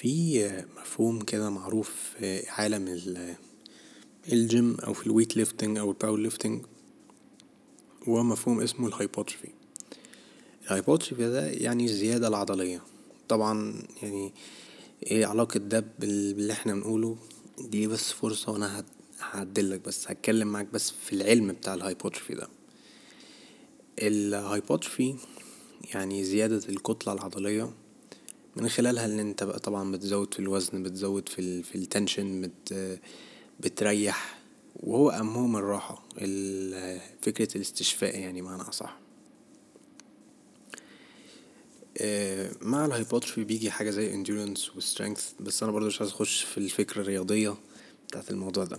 في مفهوم كده معروف في عالم الجيم أو في ال weight lifting أو ال power lifting وهو مفهوم اسمه ال hypertrophy ال hypertrophy ده يعني الزيادة العضلية. طبعا يعني إيه علاقة ده باللي إحنا بنقوله؟ دي بس فرصة وأنا هعدلك بس هتكلم معاك بس في العلم بتاع ال hypertrophy ده. ال hypertrophy يعني زيادة الكتلة العضلية من خلالها إن أنت بقى طبعا بتزود في الوزن بتزود في, في ال tension بت بتريح. وهو أهمهم الراحة فكرة الاستشفاء يعني معنى أصح. مع ال hypertrophy بيجي حاجة زي endurance و strength بس أنا برضه مش عايز أخش في الفكرة الرياضية بتاعت الموضوع ده.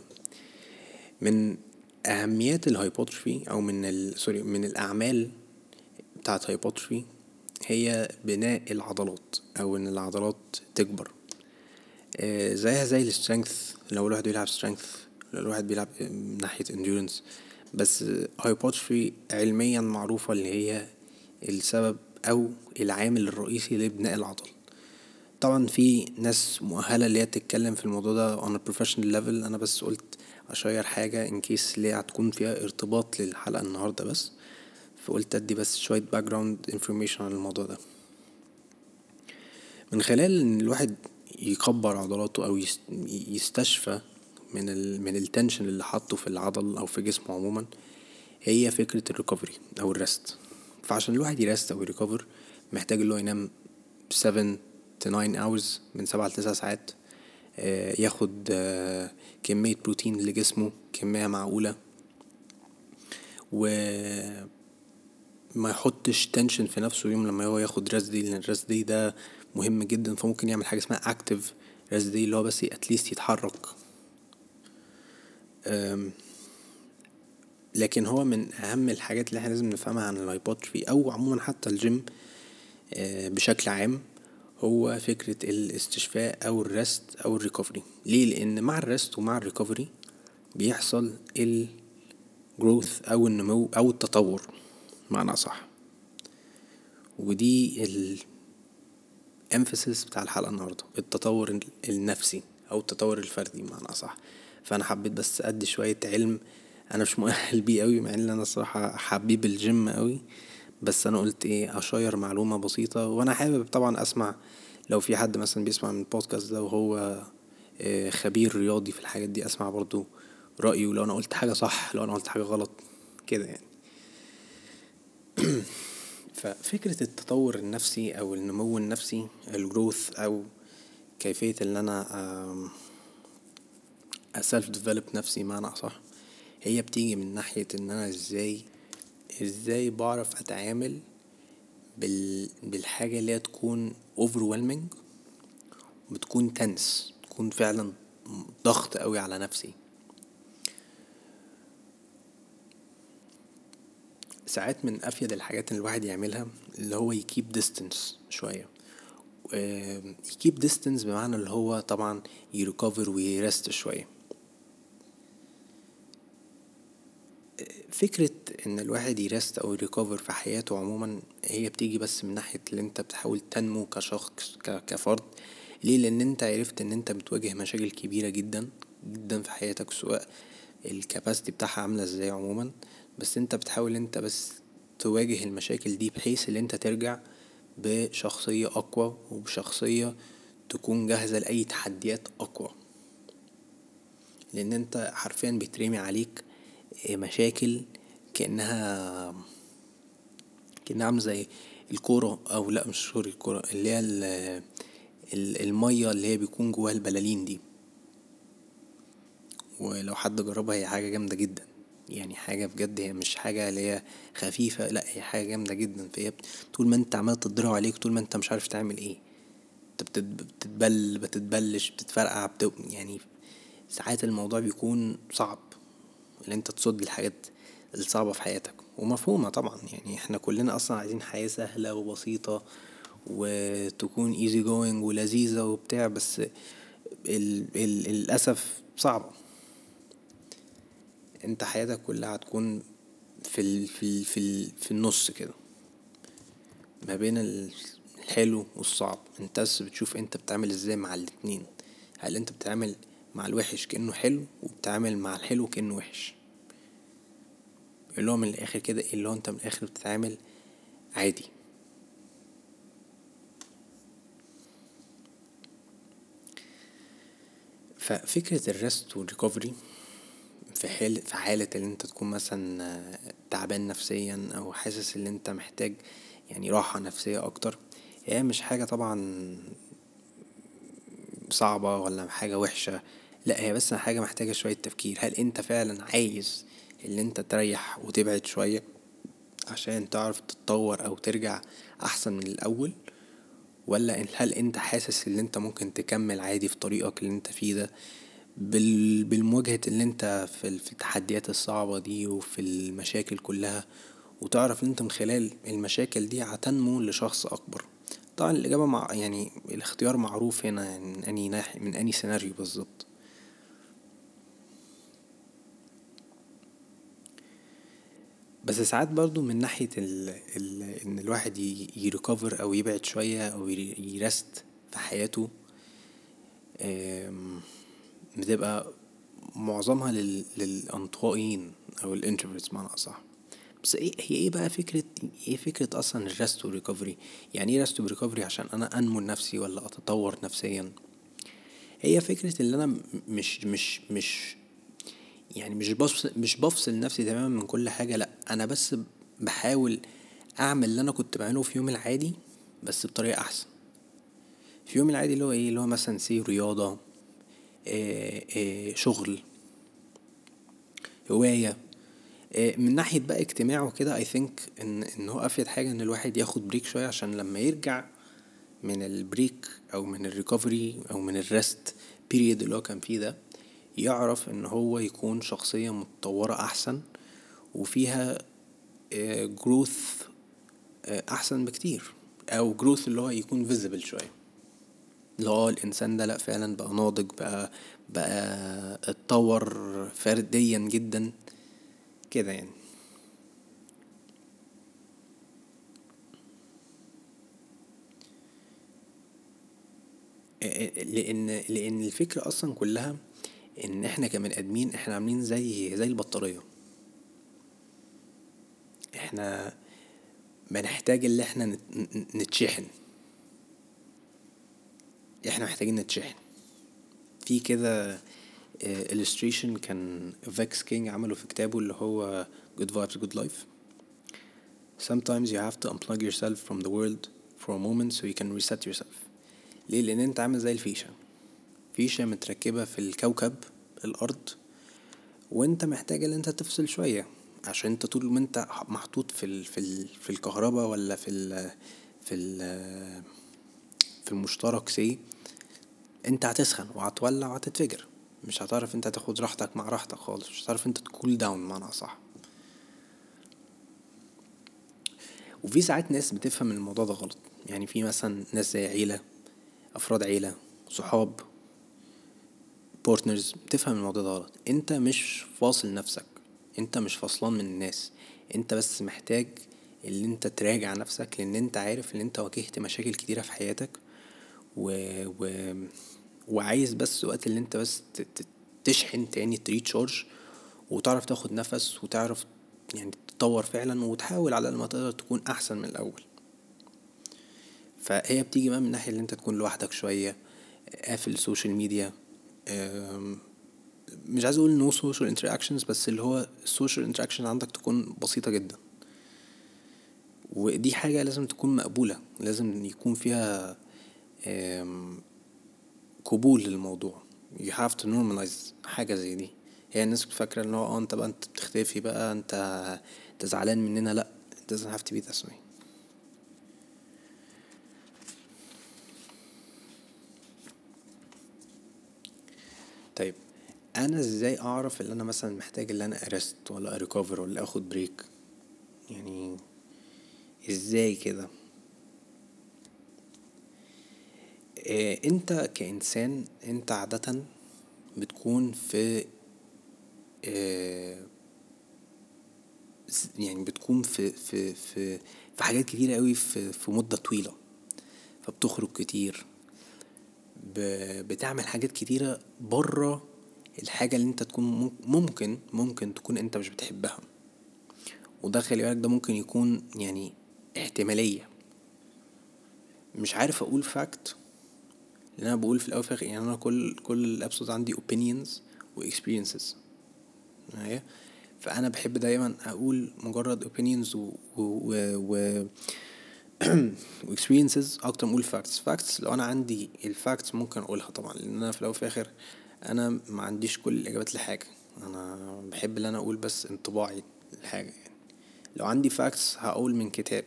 من أهميات ال hypertrophy أو من sorry من الأعمال بتاعت hypertrophy هي بناء العضلات أو إن العضلات تكبر. زيها زي ال strength لو الواحد بيلعب strength لو الواحد بيلعب من ناحية endurance. بس hypertrophy علميا معروفة اللي هي السبب أو العامل الرئيسي لبناء العضل. طبعا في ناس مؤهلة اللي هي تتكلم في الموضوع ده on a professional level. أنا بس قلت أشير حاجة in case اللي هتكون فيها ارتباط للحلقة النهاردة بس. فقلت أدي بس شوية background information عن الموضوع ده. من خلال إن الواحد يكبر عضلاته أو يستشفى من ال من ال tension اللي حاطه في العضل أو في جسمه عموما هي فكرة ال recovery أو ال rest فعشان الواحد ي rest أو ي recover محتاج اللي هو ينام seven to nine hours من سبعة لتسع ساعات ياخد كمية بروتين لجسمه كمية معقولة و ما يحطش tension في نفسه يوم لما هو ياخد rest day لأن ال rest day ده مهم جدا فممكن يعمل حاجة اسمها active rest day اللي هو بس at least يتحرك. لكن هو من أهم الحاجات اللي إحنا لازم نفهمها عن ال hypertrophy أو عموما حتى الجيم بشكل عام هو فكرة الاستشفاء أو ال rest أو ال recovery ليه؟ لأن مع ال rest ومع ال recovery بيحصل ال growth أو النمو أو التطور. معنى صح. ودي ال emphasis بتاع الحلقة النهاردة التطور النفسي أو التطور الفردي بمعنى صح. فأنا حبيت بس أدي شوية علم. أنا مش مؤهل بيه قوي مع إن أنا الصراحة حبيب الجيم قوي بس أنا قلت إيه أشير معلومة بسيطة. وأنا حابب طبعا أسمع لو في حد مثلا بيسمع من البودكاست ده وهو خبير رياضي في الحاجات دي أسمع برضو رأيه. لو أنا قلت حاجة صح لو أنا قلت حاجة غلط كده يعني. ففكرة التطور النفسي أو النمو النفسي ال growth أو كيفية إن أنا ا self develop نفسي معنى أصح هي بتيجي من ناحية إن أنا إزاي إزاي بعرف أتعامل بال... بالحاجة اللي هي تكون overwhelming وبتكون tense تكون فعلا ضغط قوي على نفسي. ساعات من أفيد الحاجات اللي الواحد يعملها اللي هو ي keep distance شوية. ي keep distance بمعنى اللي هو طبعا ي recover وي rest شوية. فكرة إن الواحد ي rest أو ي recover في حياته عموما هي بتيجي بس من ناحية اللي أنت بتحاول تنمو كشخص كفرد. ليه؟ لأن أنت عرفت إن أنت بتواجه مشاكل كبيرة جدا جدا في حياتك سواء الكاباسيتي بتاعها عاملة إزاي عموما. بس انت بتحاول انت بس تواجه المشاكل دي بحيث ان انت ترجع بشخصية أقوى وبشخصية تكون جاهزة لأي تحديات أقوى. لأن انت حرفيا بيترمي عليك مشاكل كأنها كأنها عاملة زي الكورة أو لأ مش سوري الكورة اللي هي المية اللي هي بيكون جواها البلالين دي. ولو حد جربها هي حاجة جامدة جدا. يعني حاجة بجد هي مش حاجة اللي هي خفيفة لأ هي حاجة جامدة جدا. فهي طول ما أنت عمال تضرب عليك طول ما أنت مش عارف تعمل إيه. أنت بتتبل بتتبلش بتتفرقع بت... يعني ساعات الموضوع بيكون صعب. إن أنت تصد الحاجات الصعبة في حياتك. ومفهومة طبعا يعني إحنا كلنا أصلا عايزين حياة سهلة وبسيطة وتكون easy going ولذيذة وبتاع بس ال ال للأسف صعبة. انت حياتك كلها هتكون في ال في ال في, ال في النص كده. ما بين الحلو والصعب. انت بس بتشوف انت بتعمل إزاي مع الاتنين. هل انت بتعمل مع الوحش كأنه حلو وبتعمل مع الحلو كأنه وحش. اللي هو من الآخر كده اللي هو انت من الآخر بتتعامل عادي. ففكرة الريست والريكفري في حالة في حالة ان انت تكون مثلا تعبان نفسيا أو حاسس ان انت محتاج يعني راحة نفسية أكتر هي مش حاجة طبعا صعبة ولا حاجة وحشة لا هي بس حاجة محتاجة شوية تفكير. هل انت فعلا عايز ان انت تريح وتبعد شوية عشان تعرف تتطور أو ترجع أحسن من الأول؟ ولا هل انت حاسس ان انت ممكن تكمل عادي في طريقك اللي انت فيه ده؟ بالمواجهة اللي انت في التحديات الصعبة دي وفي المشاكل كلها وتعرف ان انت من خلال المشاكل دي هتنمو لشخص أكبر. طبعا الإجابة مع يعني الاختيار معروف هنا يعني من أني ناحية من أني سيناريو بالظبط. بس ساعات برضو من ناحية ال ال إن الواحد يريكفر أو يبعد شوية أو يرست في حياته بتبقى معظمها للانطوائيين أو ال introverts معنى أصح. بس إيه هي إيه بقى فكرة إيه فكرة أصلا ال rest وال recovery يعني إيه rest و recovery عشان أنا أنمو نفسي ولا أتطور نفسيا؟ هي فكرة اللي أنا مش مش مش يعني مش بفصل مش بفصل نفسي تماما من كل حاجة لأ أنا بس بحاول أعمل اللي أنا كنت بعمله في يوم العادي بس بطريقة أحسن. في يوم العادي اللي هو إيه اللي هو مثلا say آآ شغل هواية. من ناحية بقى اجتماع وكده I think إن إن هو أفيد حاجة إن الواحد ياخد break شوية عشان لما يرجع من ال break أو من ال recovery أو من ال rest period اللي هو كان فيه ده يعرف إن هو يكون شخصية متطورة أحسن وفيها growth أحسن بكتير أو جروث اللي هو يكون فيزيبل شوية. اللي هو الإنسان ده لا فعلا بقى ناضج بقى بقى اتطور فرديا جدا كده يعني. لأن لأن الفكرة أصلا كلها إن إحنا كبني آدمين إحنا عاملين زي زي البطارية. إحنا بنحتاج اللي إحنا نتشحن. إحنا محتاجين نتشحن. في كده illustration كان Vex King عمله في كتابه اللي هو good vibes good life. Sometimes you have to unplug yourself from the world for a moment so you can reset yourself. ليه؟ لأن أنت عامل زي الفيشة. فيشة متركبة في الكوكب الأرض وأنت محتاج إن أنت تفصل شوية عشان أنت طول ما أنت محطوط في ال في ال في الكهرباء ولا في ال في ال في المشترك say انت هتسخن وهتولع وهتتفجر. مش هتعرف انت تاخد راحتك مع راحتك خالص. مش هتعرف انت to cool down بمعنى صح وفي ساعات ناس بتفهم الموضوع ده غلط. يعني في مثلا ناس زي عيلة أفراد عيلة صحاب partners بتفهم الموضوع ده غلط. انت مش فاصل نفسك. انت مش فصلان من الناس. انت بس محتاج اللي انت تراجع نفسك لأن انت عارف إن انت واجهت مشاكل كتيرة في حياتك. و... و... وعايز بس وقت اللي انت بس تشحن تاني recharge وتعرف تاخد نفس وتعرف يعني تتطور فعلا وتحاول على ما تقدر تكون أحسن من الأول. فهي بتيجي بقى من ناحية اللي انت تكون لوحدك شوية قافل ال social media مش عايز أقول no social interactions بس اللي هو ال social interaction عندك تكون بسيطة جدا. ودي حاجة لازم تكون مقبولة لازم يكون فيها قبول للموضوع. You have to normalize حاجة زي دي. هي الناس فاكرة ان هو آه أنت بقى أنت بتختفي بقى أنت أنت زعلان مننا. لأ it doesn't have to be this way. طيب أنا إزاي أعرف ان أنا مثلا محتاج ان أنا ارست ولا اريكفر ولا أخد بريك يعني إزاي كده إيه انت كإنسان انت عادة بتكون في إيه يعني بتكون في في في في حاجات كتيرة قوي في في مدة طويلة فبتخرج كتير بتعمل حاجات كتيرة بره الحاجة اللي انت تكون ممكن ممكن تكون انت مش بتحبها وده خلي بالك ده ممكن يكون يعني احتمالية. مش عارف أقول فاكت لأن أنا بقول في الأول في يعني أنا كل كل الابسود عندي opinions و experiences. فأنا بحب دايما أقول مجرد opinions و, و, و و experiences أكتر من أقول facts facts لو أنا عندي ال facts ممكن أقولها طبعا لأن أنا في الأول وفي الآخر أنا ما عنديش كل الإجابات لحاجة. أنا بحب إن أنا أقول بس انطباعي لحاجة يعني. لو عندي facts هقول من كتاب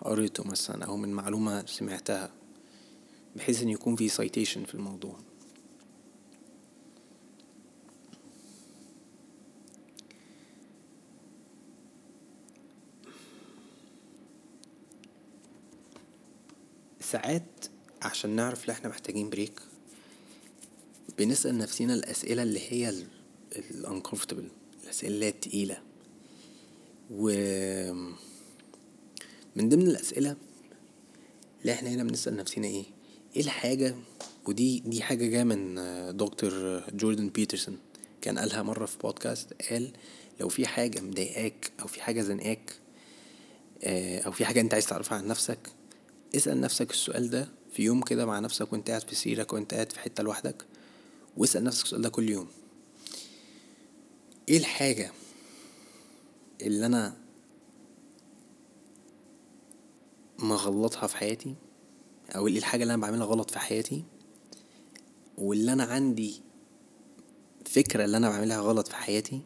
قريته مثلا أو من معلومة سمعتها. بحيث إن يكون في citation في الموضوع. ساعات عشان نعرف إن إحنا محتاجين break بنسأل نفسنا الأسئلة اللي هي ال uncomfortable الأسئلة اللي هي التقيلة. و من ضمن الأسئلة اللي إحنا هنا بنسأل نفسنا إيه؟ إيه الحاجة؟ ودي دي حاجة جاية من دكتور جوردن بيترسون. كان قالها مرة في بودكاست قال لو في حاجة مضايقاك أو في حاجة زنقاك آه، أو في حاجة أنت عايز تعرفها عن نفسك اسأل نفسك السؤال ده في يوم كده مع نفسك وأنت قاعد في سريرك وأنت قاعد في حتة لوحدك واسأل نفسك السؤال ده كل يوم. إيه الحاجة اللي أنا مغلطها في حياتي؟ أو إيه الحاجة اللي أنا بعملها غلط في حياتي واللي أنا عندي فكرة اللي أنا بعملها غلط في حياتي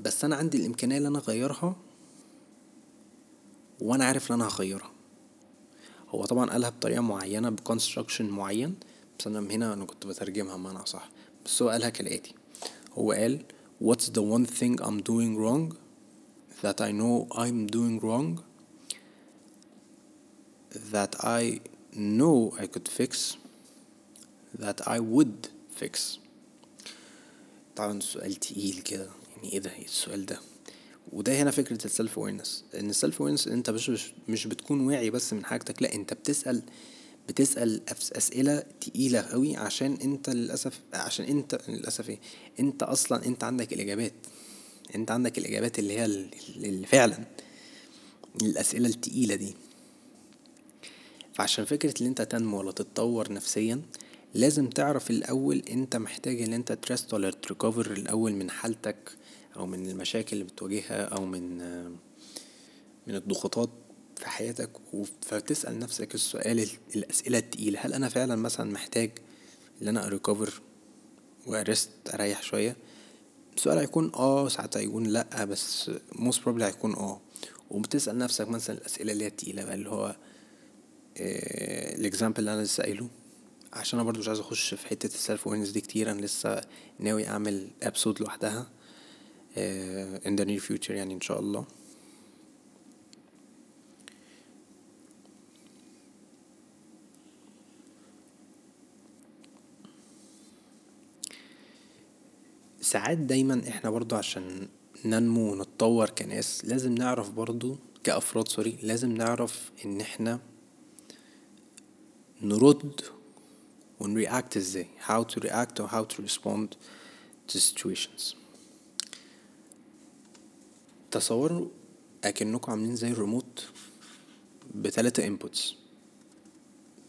بس أنا عندي الإمكانية اللي أنا أغيرها وأنا عارف إن أنا هغيرها. هو طبعا قالها بطريقة معينة بكونستراكشن معين بس أنا هنا أنا كنت بترجمها بمعنى صح بس هو قالها كالآتي. هو قال what's the one thing I'm doing wrong that I know I'm doing wrong that I know I could fix that I would fix. طبعا سؤال تقيل كده يعني إيه ده؟ السؤال ده؟ وده هنا فكرة ال self awareness إن ال self awareness أنت مش مش بتكون واعي بس من حاجتك لا أنت بتسأل بتسأل أسئلة تقيلة قوي عشان أنت للأسف عشان أنت للأسف إيه؟ أنت أصلا أنت عندك الإجابات. أنت عندك الإجابات اللي هي اللي فعلا. الأسئلة التقيلة دي. فعشان فكرة إن أنت تنمو ولا تتطور نفسيا لازم تعرف الأول أنت محتاج إن أنت ترست ولا تريكفر الأول من حالتك أو من المشاكل اللي بتواجهها أو من من الضغوطات في حياتك فتسأل نفسك السؤال الأسئلة التقيلة. هل أنا فعلا مثلا محتاج إن أنا أ recover وأ rest أريح شوية؟ السؤال هيكون آه ساعات هيكون لأ بس most probably هيكون آه. وبتسأل نفسك مثلا الأسئلة اللي هي التقيلة بقى اللي هو ال example اللي أنا لسه قايله. عشان أنا برضو مش عايز أخش في حتة ال self awareness دي كتير أنا لسه ناوي أعمل episode لوحدها in the near future يعني إن شاء الله. ساعات دايما إحنا برضو عشان ننمو ونتطور كناس لازم نعرف برضو كأفراد sorry لازم نعرف إن إحنا نرد ون react إزاي how to react or how to respond to situations. تصوروا أكنكم عاملين زي الريموت بتلاتة inputs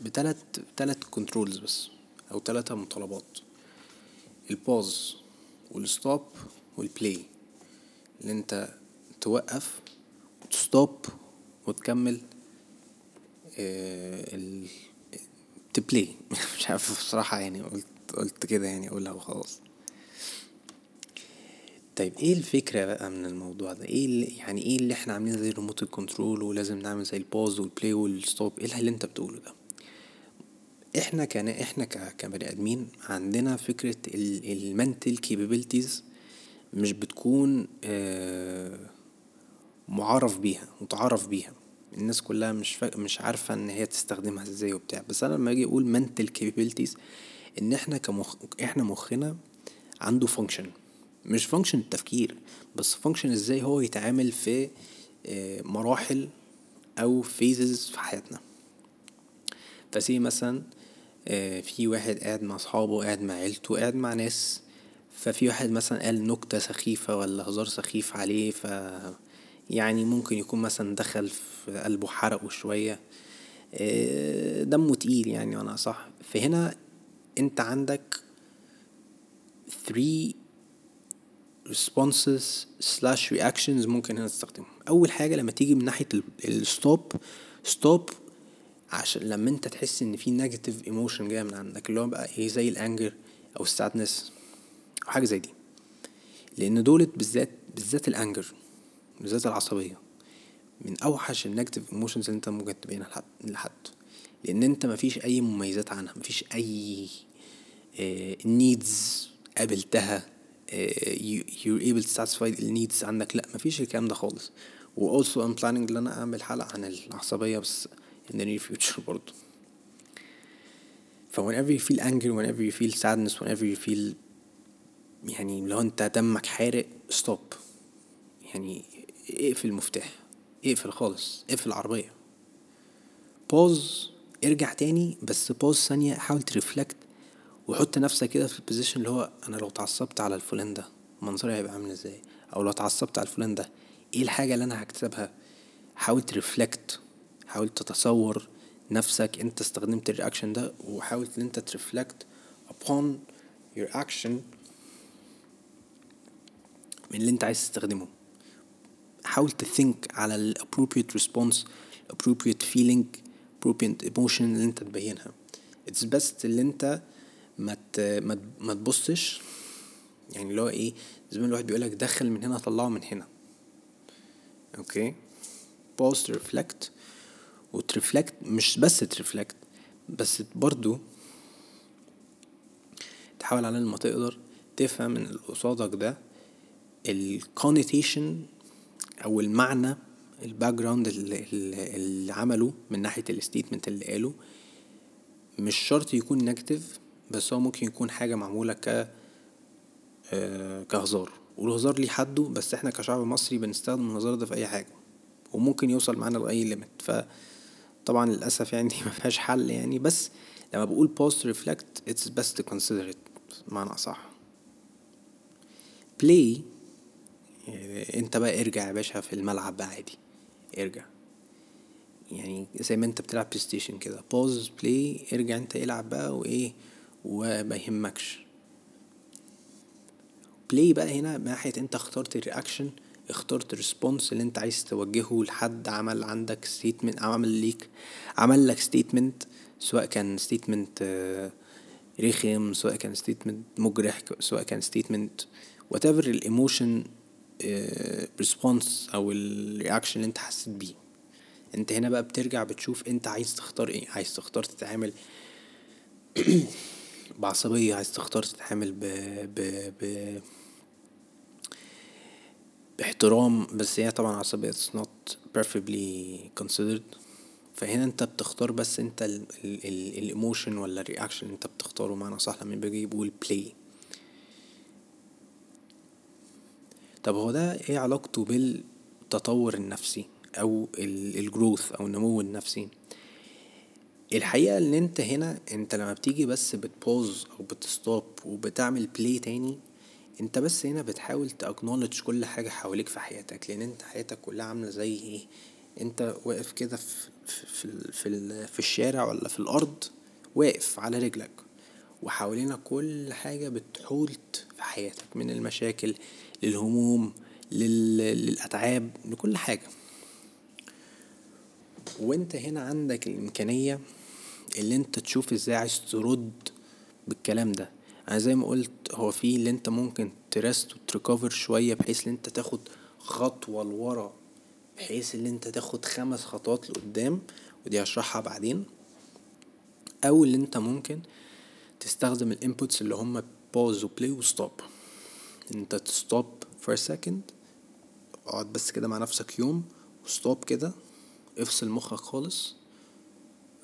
بتلات تلات controls بس أو تلاتة مطالبات. ال pause وال stop وال play اللي أنت توقف وت stop وتكمل آه الت play مش عارف بصراحة يعني قلت قلت كده يعني أقولها وخلاص. طيب إيه الفكرة بقى من الموضوع ده؟ إيه اللي يعني إيه اللي إحنا عاملين زي ال remote ال control ولازم نعمل زي ال pause وال play وال stop إيه اللي أنت بتقوله ده؟ إحنا كان إحنا كبني آدمين عندنا فكرة ال mental capabilities مش بتكون آه معرف بيها متعرف بيها. الناس كلها مش فا... مش عارفة إن هي تستخدمها إزاي وبتاع. بس أنا لما أجي أقول mental capabilities إن إحنا كمخ إحنا مخنا عنده function مش function التفكير بس function إزاي هو يتعامل في مراحل أو phases في حياتنا. ف say مثلا آه، في واحد قاعد مع أصحابه قاعد مع عيلته قاعد مع ناس. ففي واحد مثلا قال نكتة سخيفة ولا هزار سخيف عليه ف يعني ممكن يكون مثلا دخل في قلبه حرقه شوية آه، دمه تقيل يعني وأنا صح. فهنا أنت عندك three responses slash reactions ممكن هنا تستخدمهم. أول حاجة لما تيجي من ناحية ال stop stop عشان لما أنت تحس إن في negative emotion جاية من عندك اللي هو بقى إيه زي ال anger أو ال sadness أو حاجة زي دي. لأن دولت بالذات بالذات ال anger بالذات العصبية. من أوحش ال negative emotions اللي أنت ممكن تبينها لحد لحد. لأن أنت مفيش أي مميزات عنها مفيش أي needs uh, قابلتها able to satisfy ال needs عندك. لا مفيش الكلام ده خالص. و also I'm planning إن أنا أعمل حلقة عن العصبية بس in the near future برضه ف whenever you feel anger whenever you feel sadness whenever you feel يعني لو أنت دمك حارق stop. يعني اقفل المفتاح اقفل خالص اقفل العربية. pause ارجع تاني بس pause ثانية حاول ت reflect وحط نفسك كده في ال position اللي هو أنا لو اتعصبت على الفلان ده منظري هيبقى عامل إزاي؟ أو لو اتعصبت على الفلان ده إيه الحاجة اللي أنا هكتسبها حاول ت reflect حاول تتصور نفسك أنت استخدمت الرياكشن ده وحاول إن أنت ترفلكت upon your action من اللي أنت عايز تستخدمه. حاول تثينك على ال appropriate response appropriate feeling appropriate emotion اللي انت تبينها. It's best اللي انت ما ما تبصش. يعني اللي هو إيه زي ما الواحد بيقولك دخل من هنا طلعه من هنا. okay pause to reflect. وت reflect مش بس ت reflect بس برضو تحاول على ما تقدر تفهم من اللي قصادك ده ال connotation أو المعنى ال background اللي, اللي عمله من ناحية ال statement اللي قاله مش شرط يكون negative بس هو ممكن يكون حاجة معمولة ك آه كهزار. والهزار ليه حده بس إحنا كشعب مصري بنستخدم الهزار ده في أي حاجة وممكن يوصل معانا لأي limit فطبعا للأسف يعني دي مفيهاش حل يعني بس لما بقول to reflect it's best to consider it بمعنى أصح. Play انت بقى ارجع يا باشا في الملعب بقى عادي. ارجع. يعني زي ما انت بتلعب PlayStation كده. pause play ارجع انت العب بقى وايه وما يهمكش. play بقى هنا ناحية انت اخترت ال reaction اخترت ال response اللي انت عايز توجهه لحد عمل عندك statement عمل ليك عمل لك statement سواء كان statement رخم سواء كان statement مجرح سواء كان statement whatever ال emotion response أو ال reaction اللي أنت حسيت بيه. أنت هنا بقى بترجع بتشوف أنت عايز تختار إيه. عايز تختار تتعامل بعصبية عايز تختار تتعامل ب ب ب باحترام بس هي طبعا عصبية. It's not perfectly considered. فهنا أنت بتختار بس أنت ال emotion ولا ال reaction أنت بتختاره. معنى صح لما بيجي يقول play. طب هو ده إيه علاقته بالتطور النفسي أو ال growth أو النمو النفسي؟ الحقيقة إن أنت هنا أنت لما بتيجي بس بت pause أو بت stop وبتعمل play تاني أنت بس هنا بتحاول ت acknowledge كل حاجة حواليك في حياتك لأن أنت حياتك كلها عاملة زي إيه؟ أنت واقف كده في في في, في الشارع ولا في الأرض واقف على رجلك وحوالينا كل حاجة بتحول في حياتك من المشاكل للهموم للأتعاب لكل حاجة. وانت هنا عندك الإمكانية اللي انت تشوف إزاي عايز ترد بالكلام ده. أنا زي ما قلت هو في اللي انت ممكن ت rest وت recover شوية بحيث ان انت تاخد خطوة لورا بحيث ان انت تاخد خمس خطوات لقدام ودي هشرحها بعدين. أو اللي انت ممكن تستخدم ال inputs اللي هم pause و play و stop انت ت stop a second اقعد بس كده مع نفسك يوم و stop كده افصل مخك خالص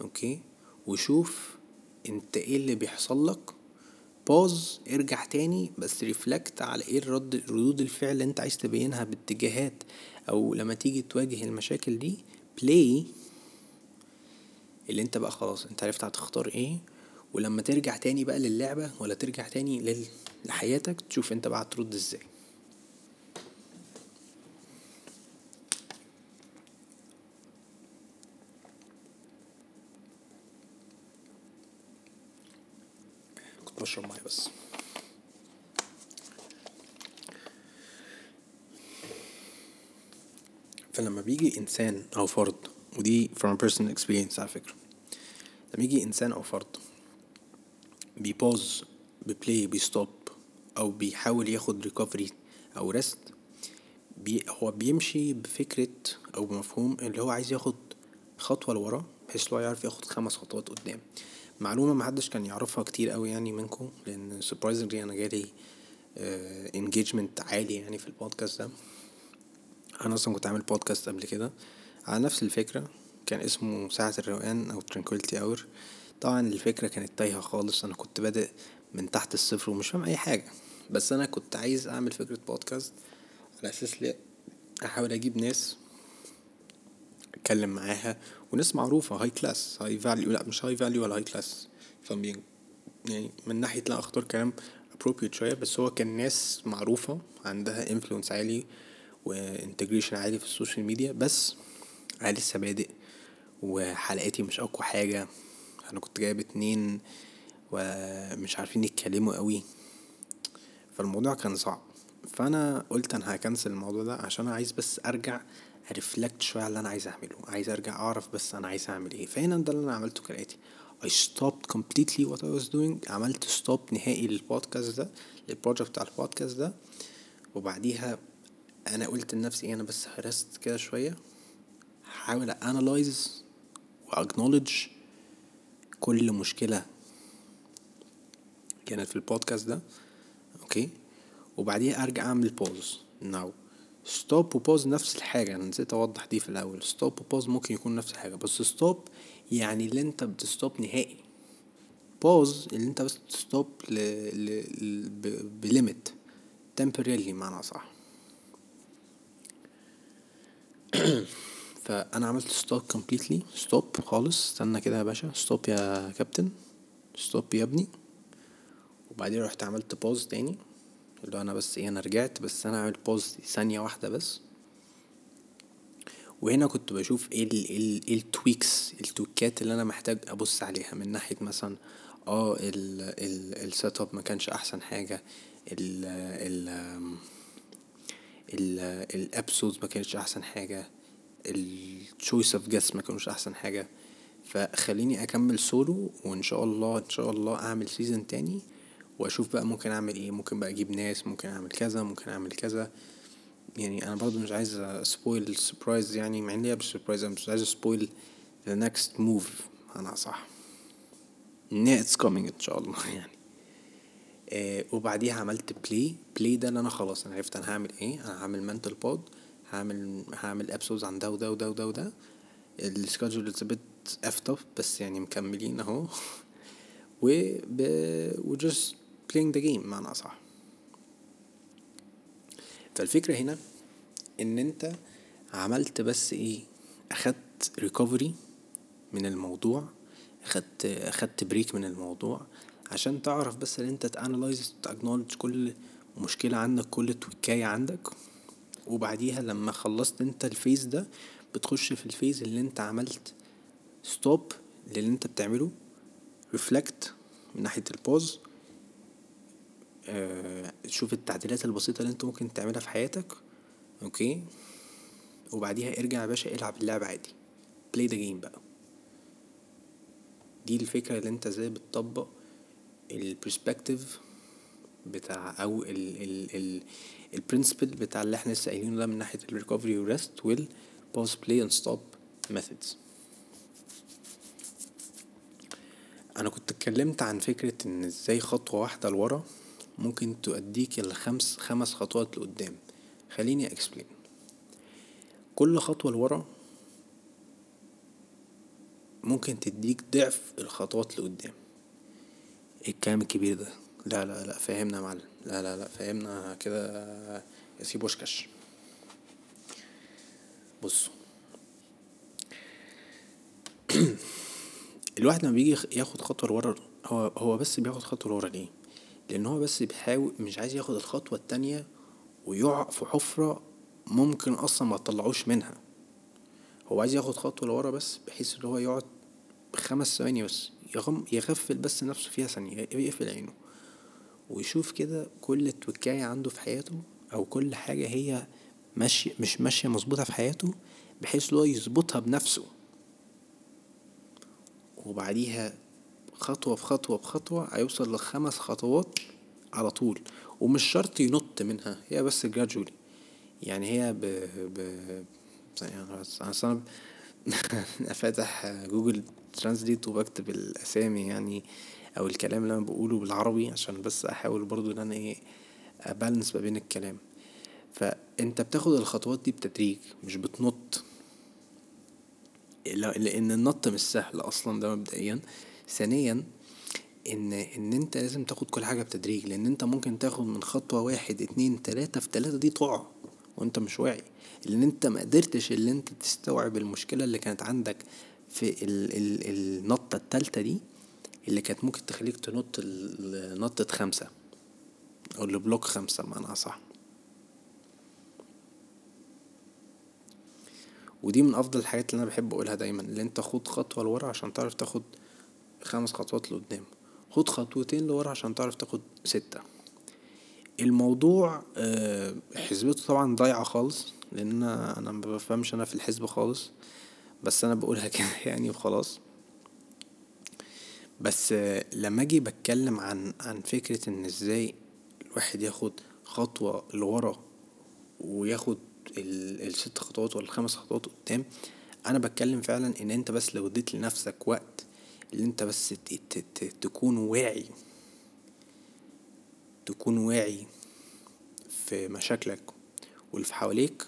okay؟ وشوف انت إيه اللي بيحصل لك. pause ارجع تاني بس reflect على إيه الرد ردود الفعل اللي انت عايز تبينها باتجاهات أو لما تيجي تواجه المشاكل دي play اللي انت بقى خلاص انت عرفت هتختار إيه. ولما ترجع تاني بقى للعبة ولا ترجع تاني لل... لحياتك تشوف انت بقى هترد إزاي. كنت بشرب مية بس. فلما بيجي إنسان أو فرد ودي from personal experience على فكرة. لما يجي إنسان أو فرد بي pause بي play بي stop. أو بيحاول ياخد recovery أو rest بي هو بيمشي بفكرة أو بمفهوم اللي هو عايز ياخد خطوة لورا بحيث لو يعرف ياخد خمس خطوات قدام. معلومة محدش كان يعرفها كتير قوي يعني منكم لأن surprisingly أنا جالي engagement عالي يعني في البودكاست ده. أنا أصلا كنت عامل بودكاست قبل كده. على نفس الفكرة كان اسمه ساعة الروقان أو tranquility hour. طبعا الفكرة كانت تايهة خالص. أنا كنت بادئ من تحت الصفر ومش فاهم أي حاجة. بس أنا كنت عايز أعمل فكرة بودكاست على أساس لي أحاول أجيب ناس أتكلم معاها وناس معروفة high class high value لا مش high value ولا high class فاهم يعني؟ من ناحية لا أختار كلام appropriate شوية بس هو كان ناس معروفة عندها influence عالي و integration عالي في السوشيال ميديا بس أنا لسه بادئ وحلقاتي مش أقوى حاجة. أنا كنت جايب اتنين ومش عارفين يتكلموا قوي. فالموضوع كان صعب. فأنا قلت أنا ه cancel الموضوع ده عشان أنا عايز بس أرجع ا reflect شوية على اللي أنا عايز أعمله. عايز أرجع أعرف بس أنا عايز أعمل إيه. فهنا ده اللي أنا عملته كالاتي I stopped completely what I was doing. عملت stop نهائي للبودكاست ده لل project بتاع البودكاست ده. وبعديها أنا قلت لنفسي أنا بس ه rest كده شوية. هحاول analyze و acknowledge كل مشكلة كانت في البودكاست ده okay؟ وبعديها أرجع أعمل pause now stop و pause نفس الحاجة. أنا نسيت أوضح دي في الأول. stop و pause ممكن يكون نفس الحاجة. بس stop يعني اللي أنت بت stop نهائي. pause اللي أنت بس ت stop ل... ل... ل... ب... ب limit temporarily معنى صح فأنا عملت stop completely. stop خالص. استنى كده يا باشا. stop يا كابتن stop يا ابني. وبعدين رحت عملت pause تاني اللي أنا بس إيه أنا رجعت بس أنا عملت pause ثانية واحدة بس. وهنا كنت بشوف إيه ال إيه, ال إيه ال tweaks ال tweakات اللي أنا محتاج أبص عليها من ناحية مثلا آه ال ال ال set up ما كانش أحسن حاجة ال ال ال ال episodes ما كانتش أحسن حاجة ال choice of guest ما كانوش أحسن حاجة. فخليني أكمل سولو وإن شاء الله إن شاء الله أعمل season تاني. وأشوف بقى ممكن أعمل إيه ممكن بقى أجيب ناس ممكن أعمل كذا ممكن أعمل كذا. يعني أنا برضو مش عايز spoil ال surprise يعني مع إني surprise أنا مش عايز spoil the next move أنا صح. It's coming إن شاء الله يعني. آه وبعديها عملت play play ده اللي أنا خلاص أنا عرفت أنا هعمل إيه. أنا هعمل mental board هعمل هعمل episodes عن ده وده وده وده وده. ال schedule it's a bit effed up بس يعني مكملين أهو. و ب... و just playing the game معنى أصح. فالفكرة هنا إن أنت عملت بس إيه؟ أخدت recovery من الموضوع أخدت أخدت break من الموضوع عشان تعرف بس إن أنت ت analyze ت acknowledge كل مشكلة عندك كل tweakاية عندك. وبعديها لما خلصت أنت ال phase ده بتخش في ال phase اللي أنت عملت stop للي أنت بتعمله reflect من ناحية ال pause شوف التعديلات البسيطة اللي انت ممكن تعملها في حياتك okay؟ وبعديها ارجع يا باشا العب اللعبة عادي. play the game بقى. دي الفكرة اللي انت إزاي بتطبق ال perspective بتاع أو ال ال ال ال principle بتاع اللي إحنا لسه قايلينه ده من ناحية ال recovery وال rest وال pause play and stop methods أنا كنت اتكلمت عن فكرة إن إزاي خطوة واحدة لورا ممكن تؤديك الخمس خمس خطوات لقدام. خليني explain كل خطوة لورا ممكن تديك ضعف الخطوات لقدام. الكلام الكبير ده. لا لا لا فاهمنا يا معلم. لا لا لا فاهمنا كده يا سي بوشكاش. بصوا الواحد لما بيجي ياخد خطوة لورا هو هو بس بياخد خطوة لورا ليه؟ لأن هو بس بيحاول مش عايز ياخد الخطوة التانية ويقع في حفرة ممكن أصلا ما تطلعوش منها. هو عايز ياخد خطوة لورا بس بحيث إن هو يقعد خمس ثواني بس يغم يغفل بس نفسه فيها ثانية يقفل عينه. ويشوف كده كل توكاية عنده في حياته أو كل حاجة هي ماشية مش ماشية مظبوطة في حياته بحيث هو يظبطها بنفسه. وبعديها خطوة بخطوة بخطوة هيوصل لخمس خطوات على طول ومش شرط ينط منها هي بس gradually. يعني هي ب ب أنا فاتح جوجل ترانزليت وبكتب الأسامي يعني أو الكلام اللي أنا بقوله بالعربي عشان بس أحاول برضو إن أنا إيه أبالانس ما بين الكلام. فأنت بتاخد الخطوات دي بتدريج مش بتنط. لأن النط مش سهل أصلا ده مبدئيا. ثانيا إن إن أنت لازم تاخد كل حاجة بتدريج لأن أنت ممكن تاخد من خطوة واحد اتنين تلاتة في تلاتة دي تقع وأنت مش واعي. لأن أنت ما قدرتش اللي أنت تستوعب المشكلة اللي كانت عندك في ال ال النطه التالتة دي اللي كانت ممكن تخليك تنط نطة خمسة أو البلوك خمسة بمعنى أصح. ودي من أفضل الحاجات اللي أنا بحب أقولها دايما اللي أنت خد خطوة لورا عشان تعرف تاخد خمس خطوات لقدام. خد خطوتين لورا عشان تعرف تاخد ستة. الموضوع آه، حسبته طبعا ضايعة خالص لأن أنا ما بفهمش أنا في الحسب خالص. بس أنا بقولها كده يعني وخلاص. بس آه، لما أجي بتكلم عن عن فكرة إن إزاي الواحد ياخد خطوة لورا وياخد الست خطوات ولا الخمس خطوات قدام أنا بتكلم فعلا إن أنت بس لو اديت لنفسك وقت اللي انت بس تكون واعي تكون واعي في مشاكلك واللي في حواليك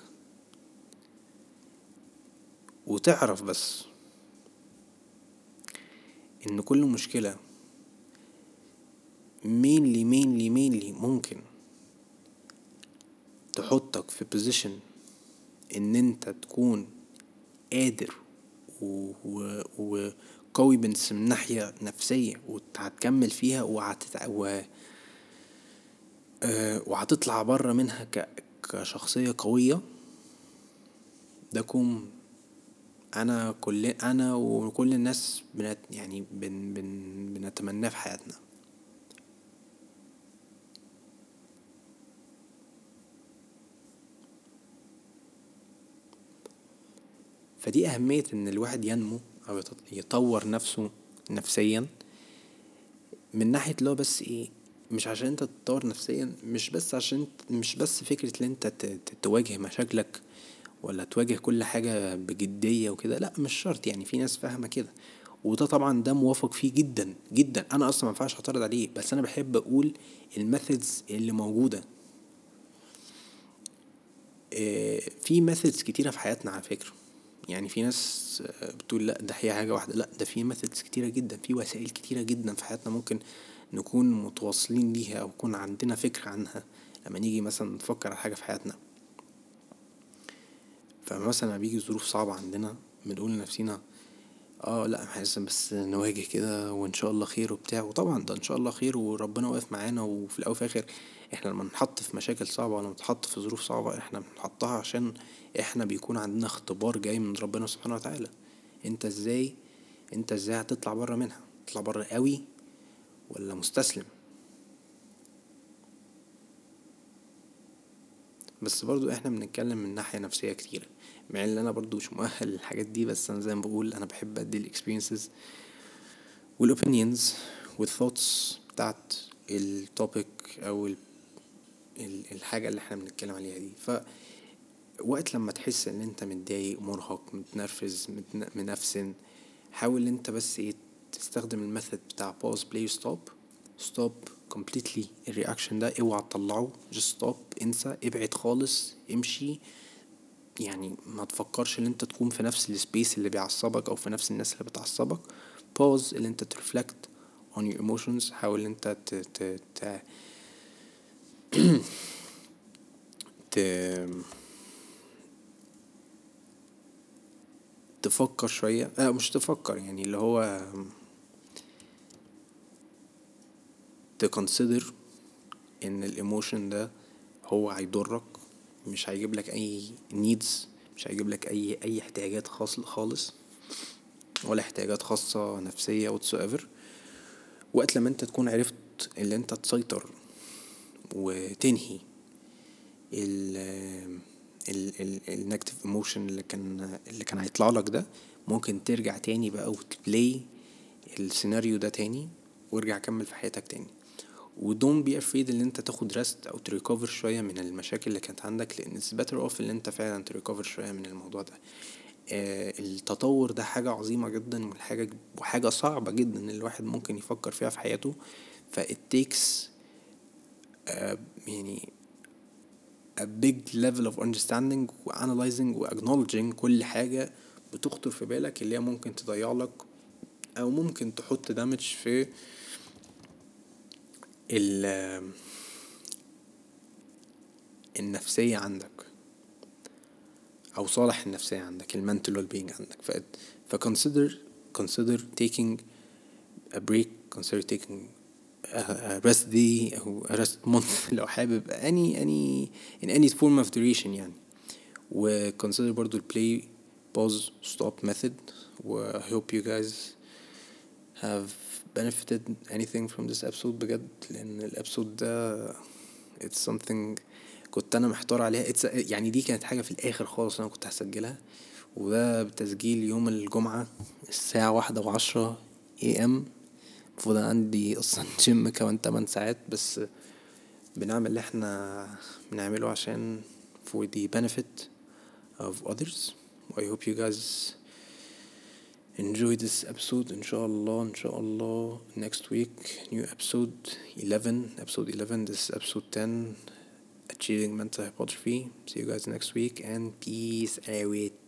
وتعرف بس إن كل مشكلة mainly mainly mainly ممكن تحطك في position إن أنت تكون قادر و, و, و قوي بس من ناحية نفسية وهتكمل فيها وهتتع... و... آه، وهتطلع بره منها ك... كشخصية قوية. ده كوم أنا كل أنا وكل الناس بنت يعني بن... بن... بنتمناه في حياتنا. فدي أهمية إن الواحد ينمو. أو يطور نفسه نفسيا من ناحية اللي هو بس إيه مش عشان أنت تتطور نفسيا مش بس عشان مش بس فكرة إن أنت تواجه مشاكلك ولا تواجه كل حاجة بجدية وكده لأ مش شرط يعني في ناس فاهمة كده. وده طبعا ده موافق فيه جدا جدا. أنا أصلا ما ينفعش أعترض عليه بس أنا بحب أقول ال methods اللي موجودة. آه، في methods كتيرة في حياتنا على فكرة. يعني في ناس بتقول لا ده هي حاجة واحدة. لا ده في methods كتيرة جدا في وسائل كتيرة جدا في حياتنا ممكن نكون متواصلين ليها أو يكون عندنا فكرة عنها لما نيجي مثلا نفكر على حاجة في حياتنا. فمثلا لما بيجي ظروف صعبة عندنا بنقول لنفسينا آه لا إحنا بس نواجه كده وإن شاء الله خير وبتاع. وطبعا ده إن شاء الله خير وربنا واقف معانا وفي الأول وفي الآخر إحنا لما نحط في مشاكل صعبة ولا نتحط في ظروف صعبة إحنا بنحطها عشان إحنا بيكون عندنا اختبار جاي من ربنا سبحانه وتعالى. أنت إزاي أنت إزاي هتطلع بره منها؟ تطلع بره قوي ولا مستسلم؟ بس برضو إحنا بنتكلم من ناحية نفسية كتير مع إن أنا برضو مش مؤهل للحاجات دي بس أنا زي ما بقول أنا بحب أدي ال experiences وال opinions وال thoughts بتاعت ال topic أو الحاجة اللي إحنا بنتكلم عليها دي. ف وقت لما تحس ان انت متضايق مرهق متنرفز منفسن حاول انت بس إيه تستخدم ال method بتاع pause play stop. Stop completely ال reaction ده اوعى تطلعه. Just stop انسى ابعد خالص امشي. يعني ما تفكرش ان انت تكون في نفس ال space اللي بيعصبك أو في نفس الناس اللي بتعصبك. Pause اللي انت ت reflect on your emotions. حاول انت ت ت ت ت تفكر شوية. آه مش تفكر يعني اللي هو ت consider إن ال emotion ده هو هيضرك مش هيجيب لك أي needs مش هيجيب لك أي أي احتياجات خاص خالص ولا احتياجات خاصة نفسية whatsoever. وقت لما أنت تكون عرفت اللي أنت تسيطر وتنهي ال ال ال negative emotion اللي كان اللي كان هيطلع لك ده ممكن ترجع تاني بقى وت play السيناريو ده تاني وارجع كمل في حياتك تاني. و don't be afraid ان انت تاخد rest أو ت recover شوية من المشاكل اللي كانت عندك لأن it's better off ان انت فعلا ت recover شوية من الموضوع ده. آه التطور ده حاجة عظيمة جدا وحاجه وحاجة صعبة جدا الواحد ممكن يفكر فيها في حياته. فا تيكس آه يعني a big level of understanding و analyzing و acknowledging كل حاجة بتخطر في بالك اللي هي ممكن تضيع لك أو ممكن تحط دامج في ال النفسية عندك أو صالح النفسية عندك المنتل well being عندك ف consider consider taking a break consider taking rest day a rest month لو حابب any any in any form of duration يعني و consider برضو play pause stop method و I hope you guys have benefited anything from this episode بجد لأن الابسود ده it's something كنت أنا محتار عليها it's يعني دي كانت حاجة في الآخر خالص أنا كنت هسجلها وده بتسجيل يوم الجمعة الساعة واحدة وعشرة اي ام المفروض عندي أصلا جيم كمان تمن ساعات بس بنعمل اللي إحنا بنعمله عشان for the benefit of others I hope you guys enjoy this episode إن شاء الله إن شاء الله next week new episode 11 episode 11 this is episode 10 achieving mental hypertrophy see you guys next week and peace out